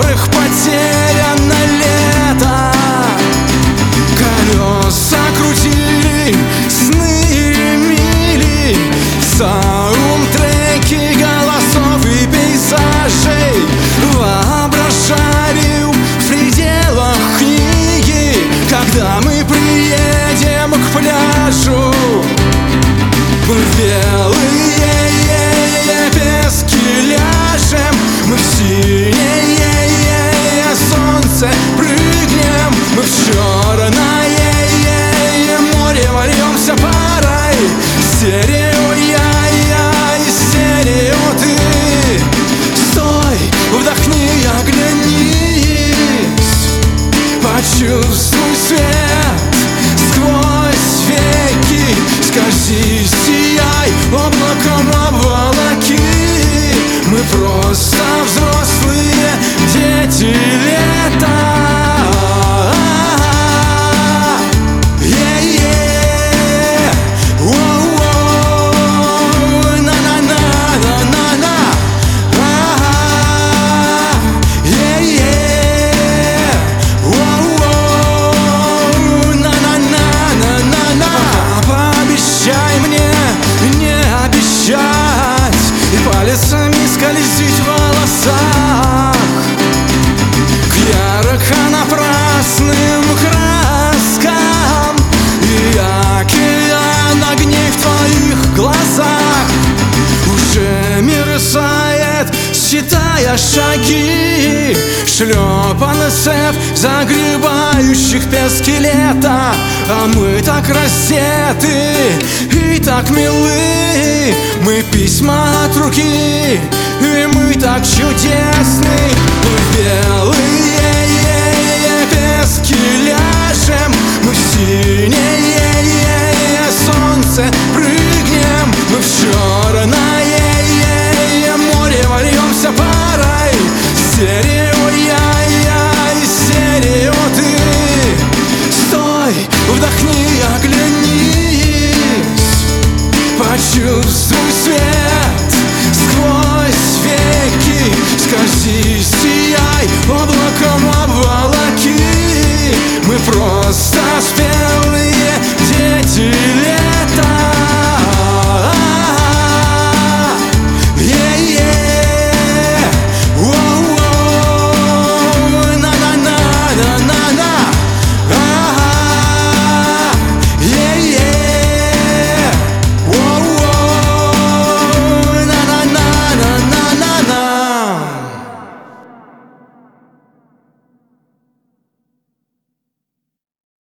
которых потеряно. Шаги Шлепан сет Загребающих пески лета. А мы так рассеты И так милы. Мы письма от руки И мы так чудесны. Мы белые пески ляжем Мы синее солнце прыгнем. Мы в чем Серию я, я и серию ты. Стой, вдохни, оглянись. Почувствуй свет. Сквозь веки Скользи, сияй, облаком обволоки. Мы просто